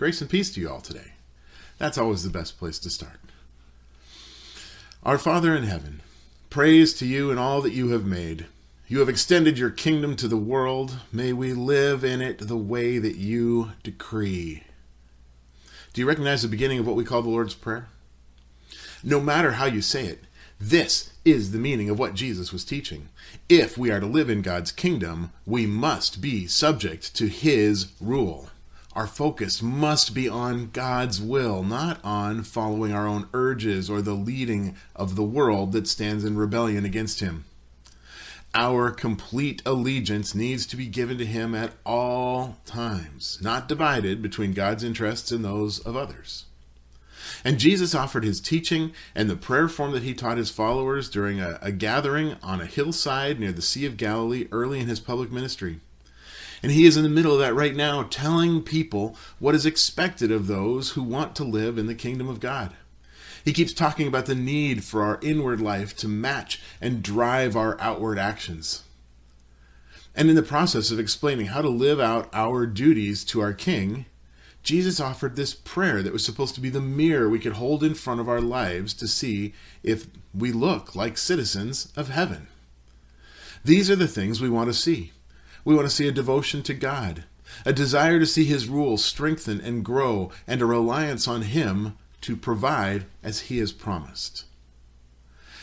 Grace and peace to you all today. That's always the best place to start. Our Father in heaven, praise to you and all that you have made. You have extended your kingdom to the world. May we live in it the way that you decree. Do you recognize the beginning of what we call the Lord's Prayer? No matter how you say it, this is the meaning of what Jesus was teaching. If we are to live in God's kingdom, we must be subject to His rule. Our focus must be on God's will, not on following our own urges or the leading of the world that stands in rebellion against Him. Our complete allegiance needs to be given to Him at all times, not divided between God's interests and those of others. And Jesus offered his teaching and the prayer form that he taught his followers during a, a, gathering on a hillside near the Sea of Galilee early in his public ministry. And he is in the middle of that right now, telling people what is expected of those who want to live in the kingdom of God. He keeps talking about the need for our inward life to match and drive our outward actions. And in the process of explaining how to live out our duties to our King, Jesus offered this prayer that was supposed to be the mirror we could hold in front of our lives to see if we look like citizens of heaven. These are the things we want to see. We want to see a devotion to God, a desire to see His rule strengthen and grow, and a reliance on Him to provide as He has promised.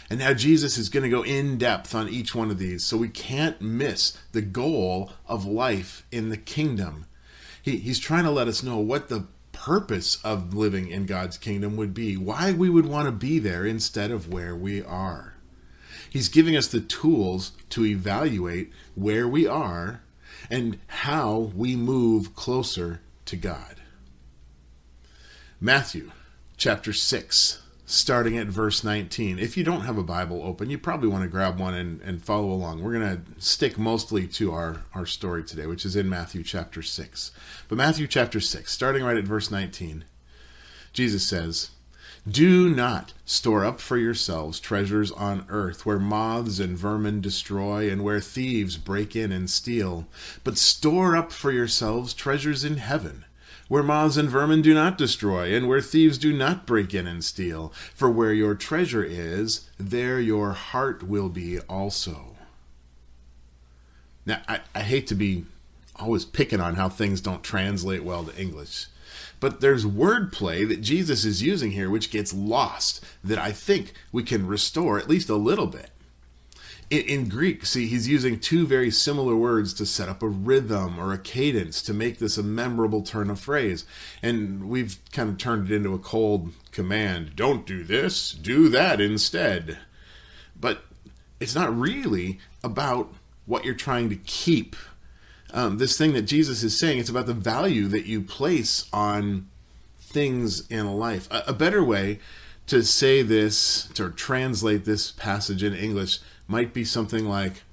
And now Jesus is going to go in depth on each one of these, so we can't miss the goal of life in the kingdom he, he's trying to let us know what the purpose of living in God's kingdom would be, why we would want to be there instead of where we are. He's giving us the tools to evaluate where we are and how we move closer to God. Matthew chapter 6 starting at verse 19. If you don't have a Bible open, you probably want to grab one and, and follow along. We're going to stick mostly to our, our story today, which is in Matthew chapter 6. But Matthew chapter 6, starting right at verse 19, Jesus says, Do not store up for yourselves treasures on earth where moths and vermin destroy and where thieves break in and steal, but store up for yourselves treasures in heaven where moths and vermin do not destroy, and where thieves do not break in and steal. For where your treasure is, there your heart will be also. Now, I, I hate to be always picking on how things don't translate well to English. But there's wordplay that Jesus is using here which gets lost that I think we can restore at least a little bit in, in, Greek, see, he's using two very similar words to set up a rhythm or a cadence to make this a memorable turn of phrase. And we've kind of turned it into a cold command don't do this, do that instead. But it's not really about what you're trying to keep. Um, this thing that Jesus is saying, it's about the value that you place on things in life. A, a better way to say this, to translate this passage in English, might be something like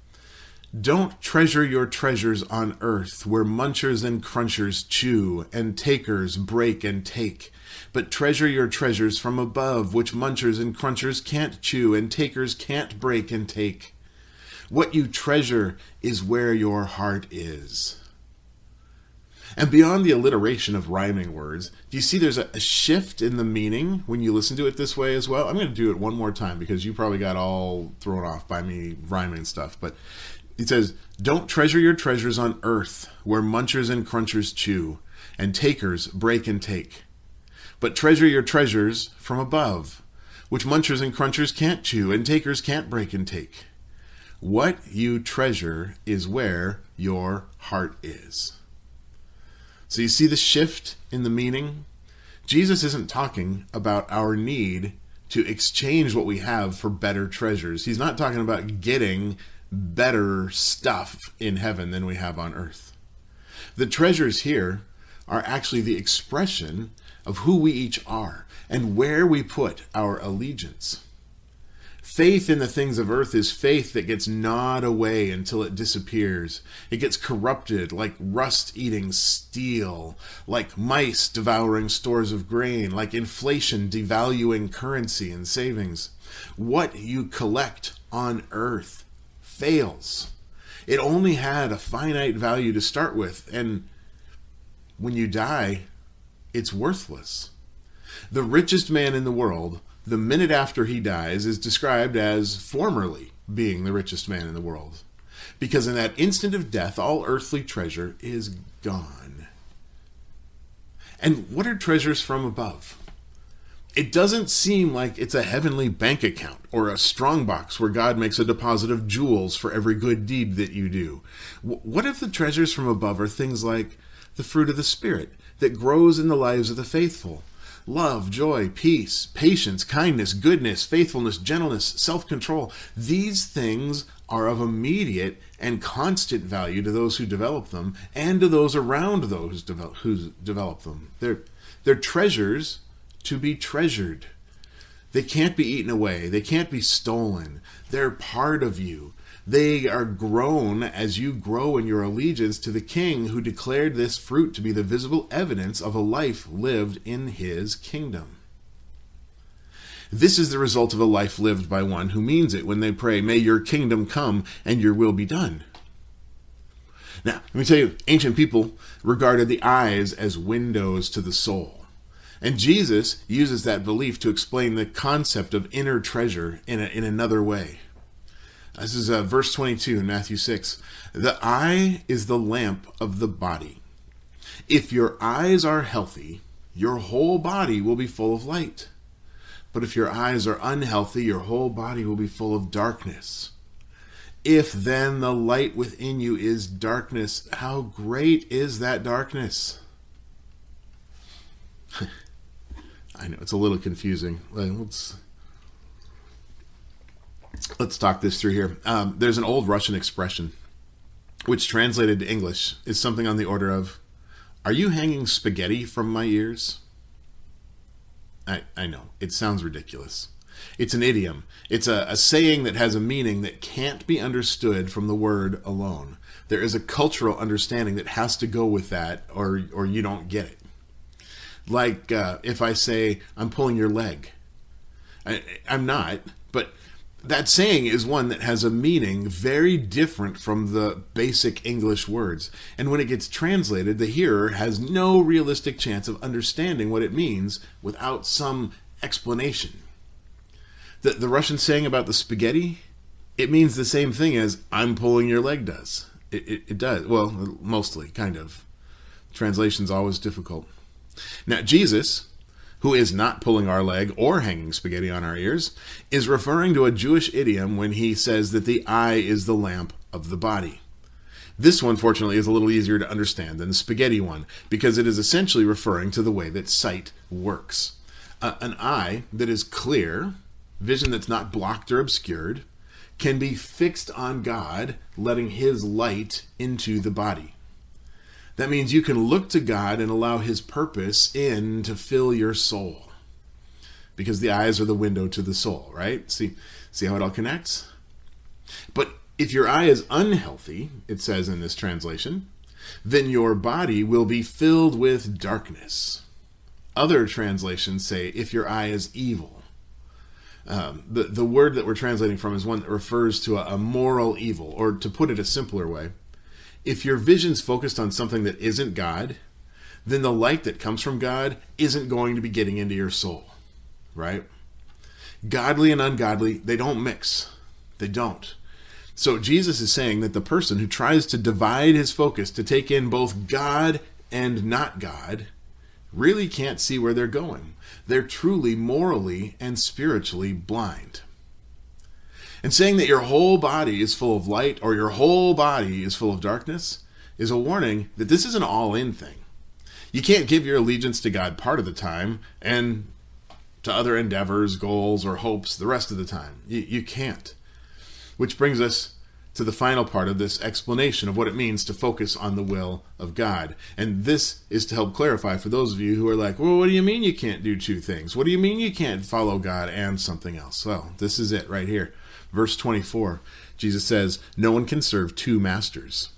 Don't treasure your treasures on earth where munchers and crunchers chew and takers break and take. But treasure your treasures from above, which munchers and crunchers can't chew and takers can't break and take. What you treasure is where your heart is. And beyond the alliteration of rhyming words, do you see there's a, a, shift in the meaning when you listen to it this way as well? I'm going to do it one more time because you probably got all thrown off by me rhyming stuff. But it says, Don't treasure your treasures on earth where munchers and crunchers chew and takers break and take. But treasure your treasures from above, which munchers and crunchers can't chew and takers can't break and take. What you treasure is where your heart is. So you see the shift in the meaning? Jesus isn't talking about our need to exchange what we have for better treasures. He's not talking about getting better stuff in heaven than we have on earth. The treasures here are actually the expression of who we each are and where we put our allegiance. Faith in the things of earth is faith that gets gnawed away until it disappears. It gets corrupted like rust eating steel, like mice devouring stores of grain, like inflation devaluing currency and savings. What you collect on earth fails. It only had a finite value to start with, and when you die, it's worthless. The richest man in the world, the minute after he dies, is described as formerly being the richest man in the world. Because in that instant of death, all earthly treasure is gone. And what are treasures from above? It doesn't seem like it's a heavenly bank account or a strong box where God makes a deposit of jewels for every good deed that you do. What if the treasures from above are things like the fruit of the Spirit that grows in the lives of the faithful? Love, joy, peace, patience, kindness, goodness, faithfulness, gentleness, self control. These things are of immediate and constant value to those who develop them and to those around those who develop them. They're, they're treasures to be treasured. They can't be eaten away. They can't be stolen. They're part of you. They are grown as you grow in your allegiance to the King who declared this fruit to be the visible evidence of a life lived in his kingdom. This is the result of a life lived by one who means it when they pray, May your kingdom come and your will be done. Now, let me tell you, ancient people regarded the eyes as windows to the soul. And Jesus uses that belief to explain the concept of inner treasure in, a, in another way. This is uh, verse 22 in Matthew 6. The eye is the lamp of the body. If your eyes are healthy, your whole body will be full of light. But if your eyes are unhealthy, your whole body will be full of darkness. If then the light within you is darkness, how great is that darkness? I know it's a little confusing. Let's let's talk this through here. Um, there's an old Russian expression, which translated to English is something on the order of, "Are you hanging spaghetti from my ears?" I I know it sounds ridiculous. It's an idiom. It's a, a saying that has a meaning that can't be understood from the word alone. There is a cultural understanding that has to go with that, or or you don't get it like uh, if I say I'm pulling your leg. I, I'm not, but that saying is one that has a meaning very different from the basic English words. And when it gets translated, the hearer has no realistic chance of understanding what it means without some explanation. The, the Russian saying about the spaghetti, it means the same thing as I'm pulling your leg does. It, it, it does. Well, mostly, kind of. Translation's always difficult. Now, Jesus, who is not pulling our leg or hanging spaghetti on our ears, is referring to a Jewish idiom when he says that the eye is the lamp of the body. This one, fortunately, is a little easier to understand than the spaghetti one because it is essentially referring to the way that sight works. Uh, an eye that is clear, vision that's not blocked or obscured, can be fixed on God, letting His light into the body. That means you can look to God and allow His purpose in to fill your soul. Because the eyes are the window to the soul, right? See, see how it all connects? But if your eye is unhealthy, it says in this translation, then your body will be filled with darkness. Other translations say, if your eye is evil. Um, the, the word that we're translating from is one that refers to a, a moral evil, or to put it a simpler way, if your vision's focused on something that isn't God, then the light that comes from God isn't going to be getting into your soul, right? Godly and ungodly, they don't mix. They don't. So Jesus is saying that the person who tries to divide his focus to take in both God and not God really can't see where they're going. They're truly morally and spiritually blind. And saying that your whole body is full of light or your whole body is full of darkness is a warning that this is an all in thing. You can't give your allegiance to God part of the time and to other endeavors, goals, or hopes the rest of the time. You, you can't. Which brings us to the final part of this explanation of what it means to focus on the will of God. And this is to help clarify for those of you who are like, well, what do you mean you can't do two things? What do you mean you can't follow God and something else? Well, this is it right here. Verse 24, Jesus says, No one can serve two masters.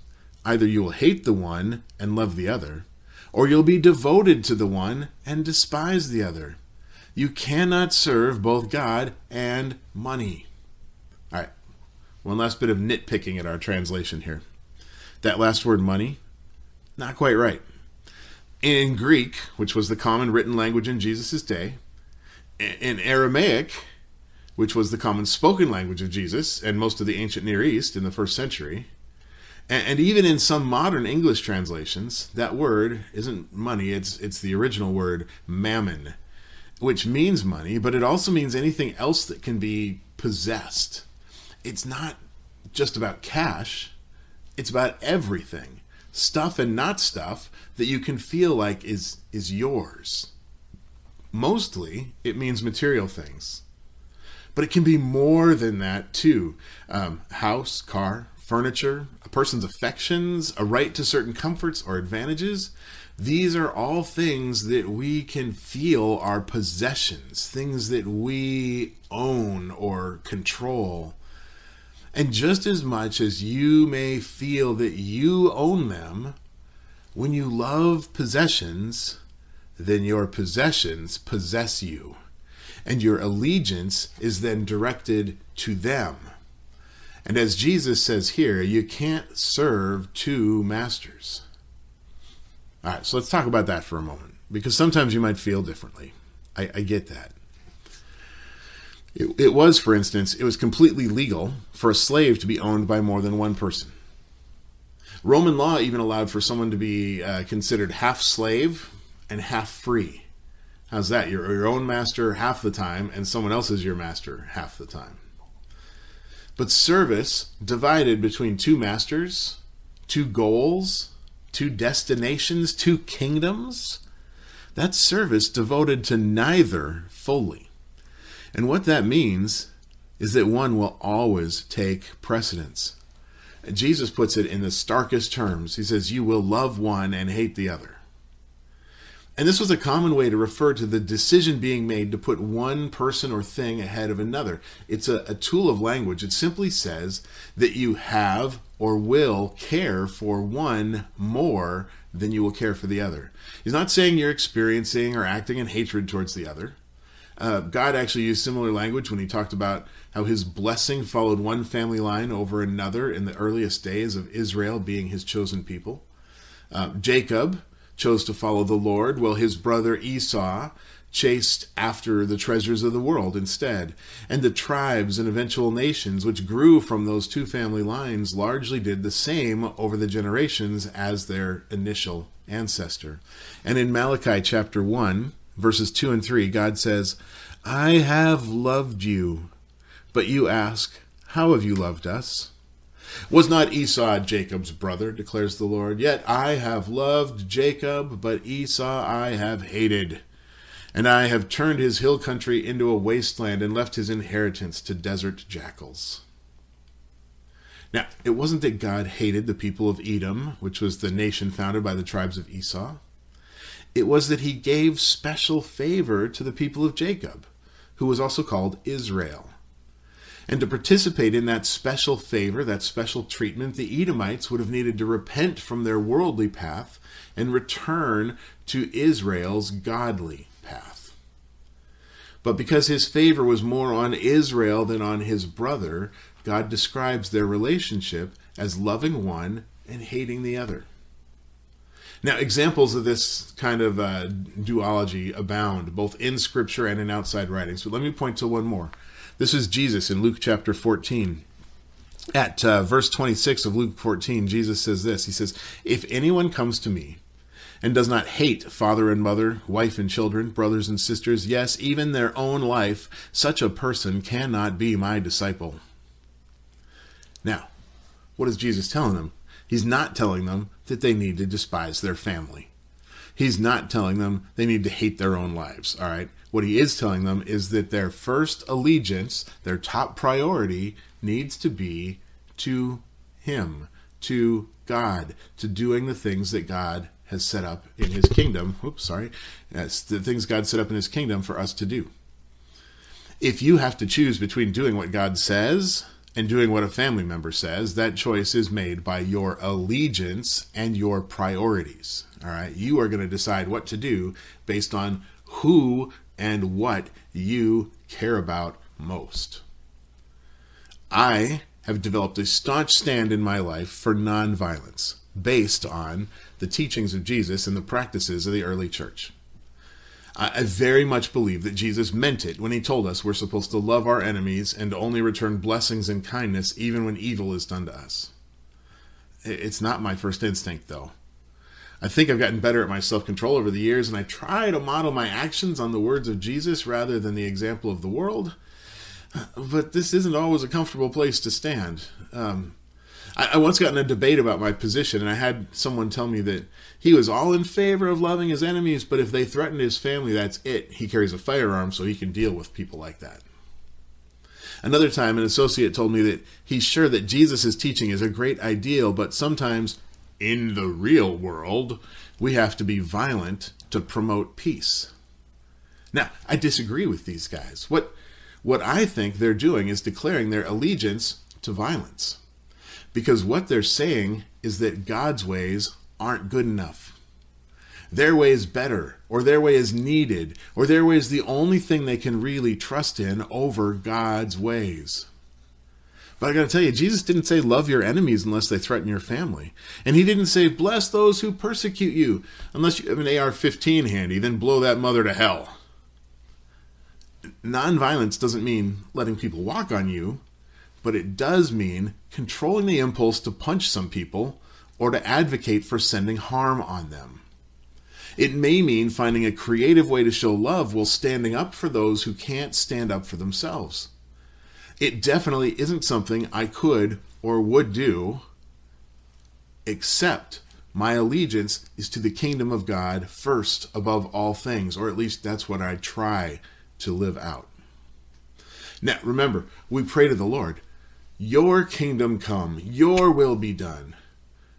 Either you will hate the one and love the other, or you'll be devoted to the one and despise the other. You cannot serve both God and money. All right, one last bit of nitpicking at our translation here. That last word, money, not quite right. in Greek, which was the common written language in Jesus' day, in Aramaic, which was the common spoken language of Jesus and most of the ancient Near East in the first century, and even in some modern English translations, that word isn't money, it's, it's the original word mammon, which means money, but it also means anything else that can be possessed. It's not just about cash, it's about everything stuff and not stuff that you can feel like is is yours. Mostly, it means material things, but it can be more than that too. Um, house, car, furniture, a person's affections, a right to certain comforts or advantages. These are all things that we can feel are possessions, things that we own or control. And just as much as you may feel that you own them, when you love possessions, then your possessions possess you, and your allegiance is then directed to them. And as Jesus says here, you can't serve two masters. All right, so let's talk about that for a moment, because sometimes you might feel differently. I, I get that. It, it was, for instance, it was completely legal for a slave to be owned by more than one person. Roman law even allowed for someone to be uh, considered half slave and half free. How's that? You're your own master half the time, and someone else is your master half the time. But service divided between two masters, two goals, two destinations, two kingdoms, that's service devoted to neither fully. And what that means is that one will always take precedence. Jesus puts it in the starkest terms. He says, You will love one and hate the other. And this was a common way to refer to the decision being made to put one person or thing ahead of another. It's a, a, tool of language. It simply says that you have or will care for one more than you will care for the other. He's not saying you're experiencing or acting in hatred towards the other. Uh, God actually used similar language when he talked about how his blessing followed one family line over another in the earliest days of Israel being his chosen people. Uh, Jacob chose to follow the Lord, while his brother Esau chased after the treasures of the world instead. And the tribes and eventual nations which grew from those two family lines largely did the same over the generations as their initial ancestor. And in Malachi chapter 1, verses 2 and 3, God says, I have loved you. But you ask, How have you loved us? Was not Esau Jacob's brother, declares the Lord? Yet I have loved Jacob, but Esau I have hated. And I have turned his hill country into a wasteland and left his inheritance to desert jackals. Now, it wasn't that God hated the people of Edom, which was the nation founded by the tribes of Esau. It was that he gave special favor to the people of Jacob, who was also called Israel. And to participate in that special favor, that special treatment, the Edomites would have needed to repent from their worldly path and return to Israel's godly path. But because his favor was more on Israel than on his brother, God describes their relationship as loving one and hating the other. Now, examples of this kind of uh, duology abound, both in Scripture and in outside writings. But let me point to one more. This is Jesus in Luke chapter 14. At uh, verse 26 of Luke 14, Jesus says this He says, If anyone comes to me and does not hate father and mother, wife and children, brothers and sisters, yes, even their own life, such a person cannot be my disciple. Now, what is Jesus telling them? He's not telling them that they need to despise their family. He's not telling them they need to hate their own lives, all right? What he is telling them is that their first allegiance, their top priority, needs to be to him, to God, to doing the things that God has set up in his kingdom. Oops, sorry. That's the things God set up in his kingdom for us to do. If you have to choose between doing what God says and doing what a family member says, that choice is made by your allegiance and your priorities. All right. You are going to decide what to do based on who and what you care about most. I have developed a staunch stand in my life for nonviolence. based on the teachings of Jesus and the practices of the early church. I very much believe that Jesus meant it when he told us we're supposed to love our enemies and only return blessings and kindness even when evil is done to us. It's not my first instinct, though. I think I've gotten better at my self control over the years, and I try to model my actions on the words of Jesus rather than the example of the world. But this isn't always a comfortable place to stand. Um, I, I once got in a debate about my position, and I had someone tell me that he was all in favor of loving his enemies, but if they threatened his family, that's it. He carries a firearm, so he can deal with people like that. Another time, an associate told me that he's sure that Jesus' teaching is a great ideal, but sometimes in the real world, we have to be violent to promote peace. Now, I disagree with these guys. What what I think they're doing is declaring their allegiance to violence. Because what they're saying is that God's ways aren't good enough. Their way is better, or their way is needed, or their way is the only thing they can really trust in over God's ways. But I got to tell you, Jesus didn't say love your enemies unless they threaten your family. And he didn't say bless those who persecute you unless you have an AR 15 handy, then blow that mother to hell. Nonviolence doesn't mean letting people walk on you, but it does mean controlling the impulse to punch some people or to advocate for sending harm on them. It may mean finding a creative way to show love while standing up for those who can't stand up for themselves. It definitely isn't something I could or would do, except my allegiance is to the kingdom of God first above all things, or at least that's what I try to live out. Now, remember, we pray to the Lord, Your kingdom come, Your will be done.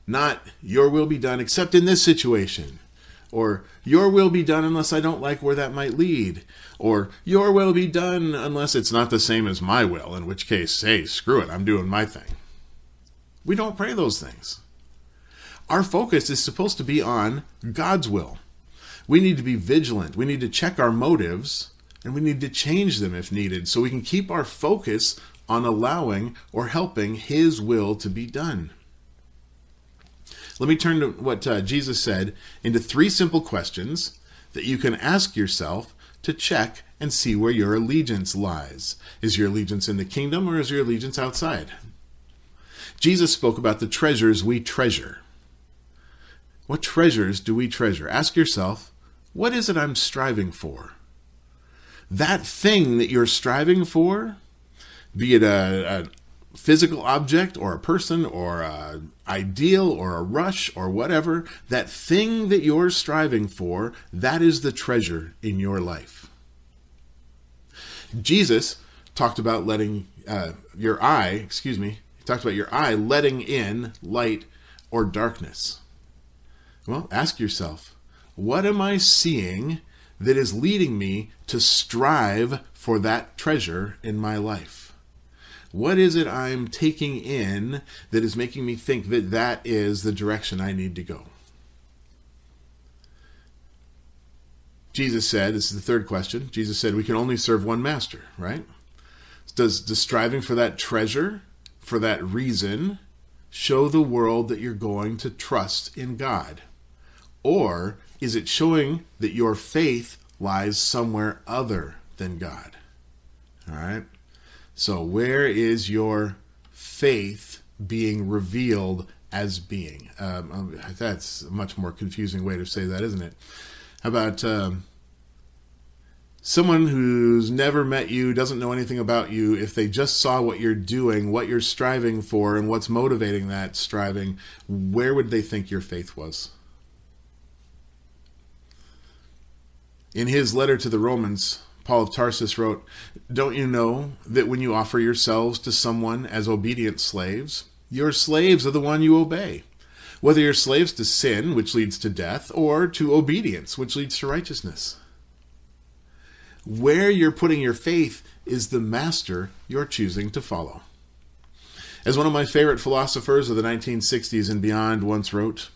Not, Your will be done except in this situation or your will be done unless I don't like where that might lead, or your will be done unless it's not the same as my will, in which case, hey, screw it, I'm doing my thing. We don't pray those things. Our focus is supposed to be on God's will. We need to be vigilant. We need to check our motives and we need to change them if needed so we can keep our focus on allowing or helping His will to be done. Let me turn to what uh, Jesus said into three simple questions that you can ask yourself to check and see where your allegiance lies. Is your allegiance in the kingdom or is your allegiance outside? Jesus spoke about the treasures we treasure. What treasures do we treasure? Ask yourself, what is it I'm striving for? That thing that you're striving for, be it a, a physical object or a person or a ideal or a rush or whatever, that thing that you're striving for, that is the treasure in your life. Jesus talked about letting uh, your eye, excuse me, he talked about your eye letting in light or darkness. Well, ask yourself, what am I seeing that is leading me to strive for that treasure in my life? What is it I'm taking in that is making me think that that is the direction I need to go? Jesus said, this is the third question. Jesus said, we can only serve one master, right? Does, does striving for that treasure, for that reason, show the world that you're going to trust in God? Or is it showing that your faith lies somewhere other than God? All right? So, where is your faith being revealed as being? Um, um, that's a much more confusing way to say that, isn't it? How about um, someone who's never met you, doesn't know anything about you, if they just saw what you're doing, what you're striving for, and what's motivating that striving, where would they think your faith was? In his letter to the Romans, Paul of Tarsus wrote, Don't you know that when you offer yourselves to someone as obedient slaves, your slaves are the one you obey? Whether you're slaves to sin, which leads to death, or to obedience, which leads to righteousness. Where you're putting your faith is the master you're choosing to follow. As one of my favorite philosophers of the 1960s and beyond once wrote,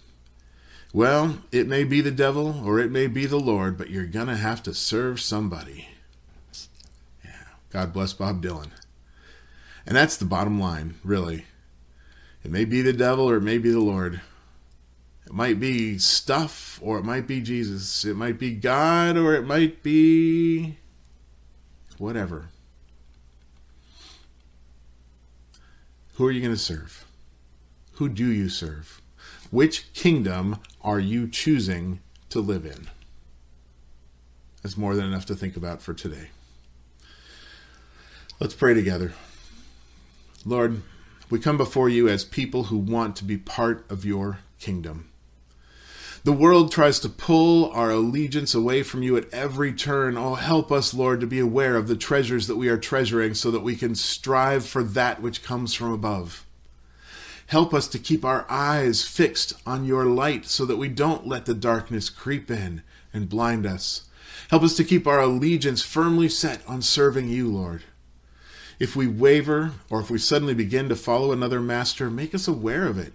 Well, it may be the devil or it may be the Lord, but you're going to have to serve somebody. God bless Bob Dylan. And that's the bottom line, really. It may be the devil or it may be the Lord. It might be stuff, or it might be Jesus. It might be God, or it might be whatever. Who are you going to serve? Who do you serve? Which kingdom are you choosing to live in? That's more than enough to think about for today. Let's pray together. Lord, we come before you as people who want to be part of your kingdom. The world tries to pull our allegiance away from you at every turn. Oh, help us, Lord, to be aware of the treasures that we are treasuring so that we can strive for that which comes from above. Help us to keep our eyes fixed on your light so that we don't let the darkness creep in and blind us. Help us to keep our allegiance firmly set on serving you, Lord. If we waver or if we suddenly begin to follow another master, make us aware of it.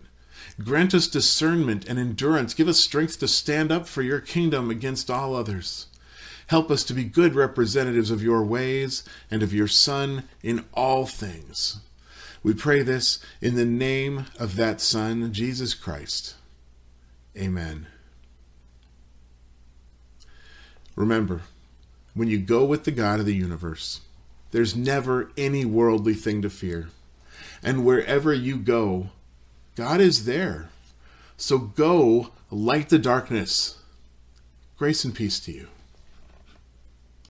Grant us discernment and endurance. Give us strength to stand up for your kingdom against all others. Help us to be good representatives of your ways and of your Son in all things. We pray this in the name of that Son, Jesus Christ. Amen. Remember, when you go with the God of the universe, there's never any worldly thing to fear. And wherever you go, God is there. So go light the darkness. Grace and peace to you.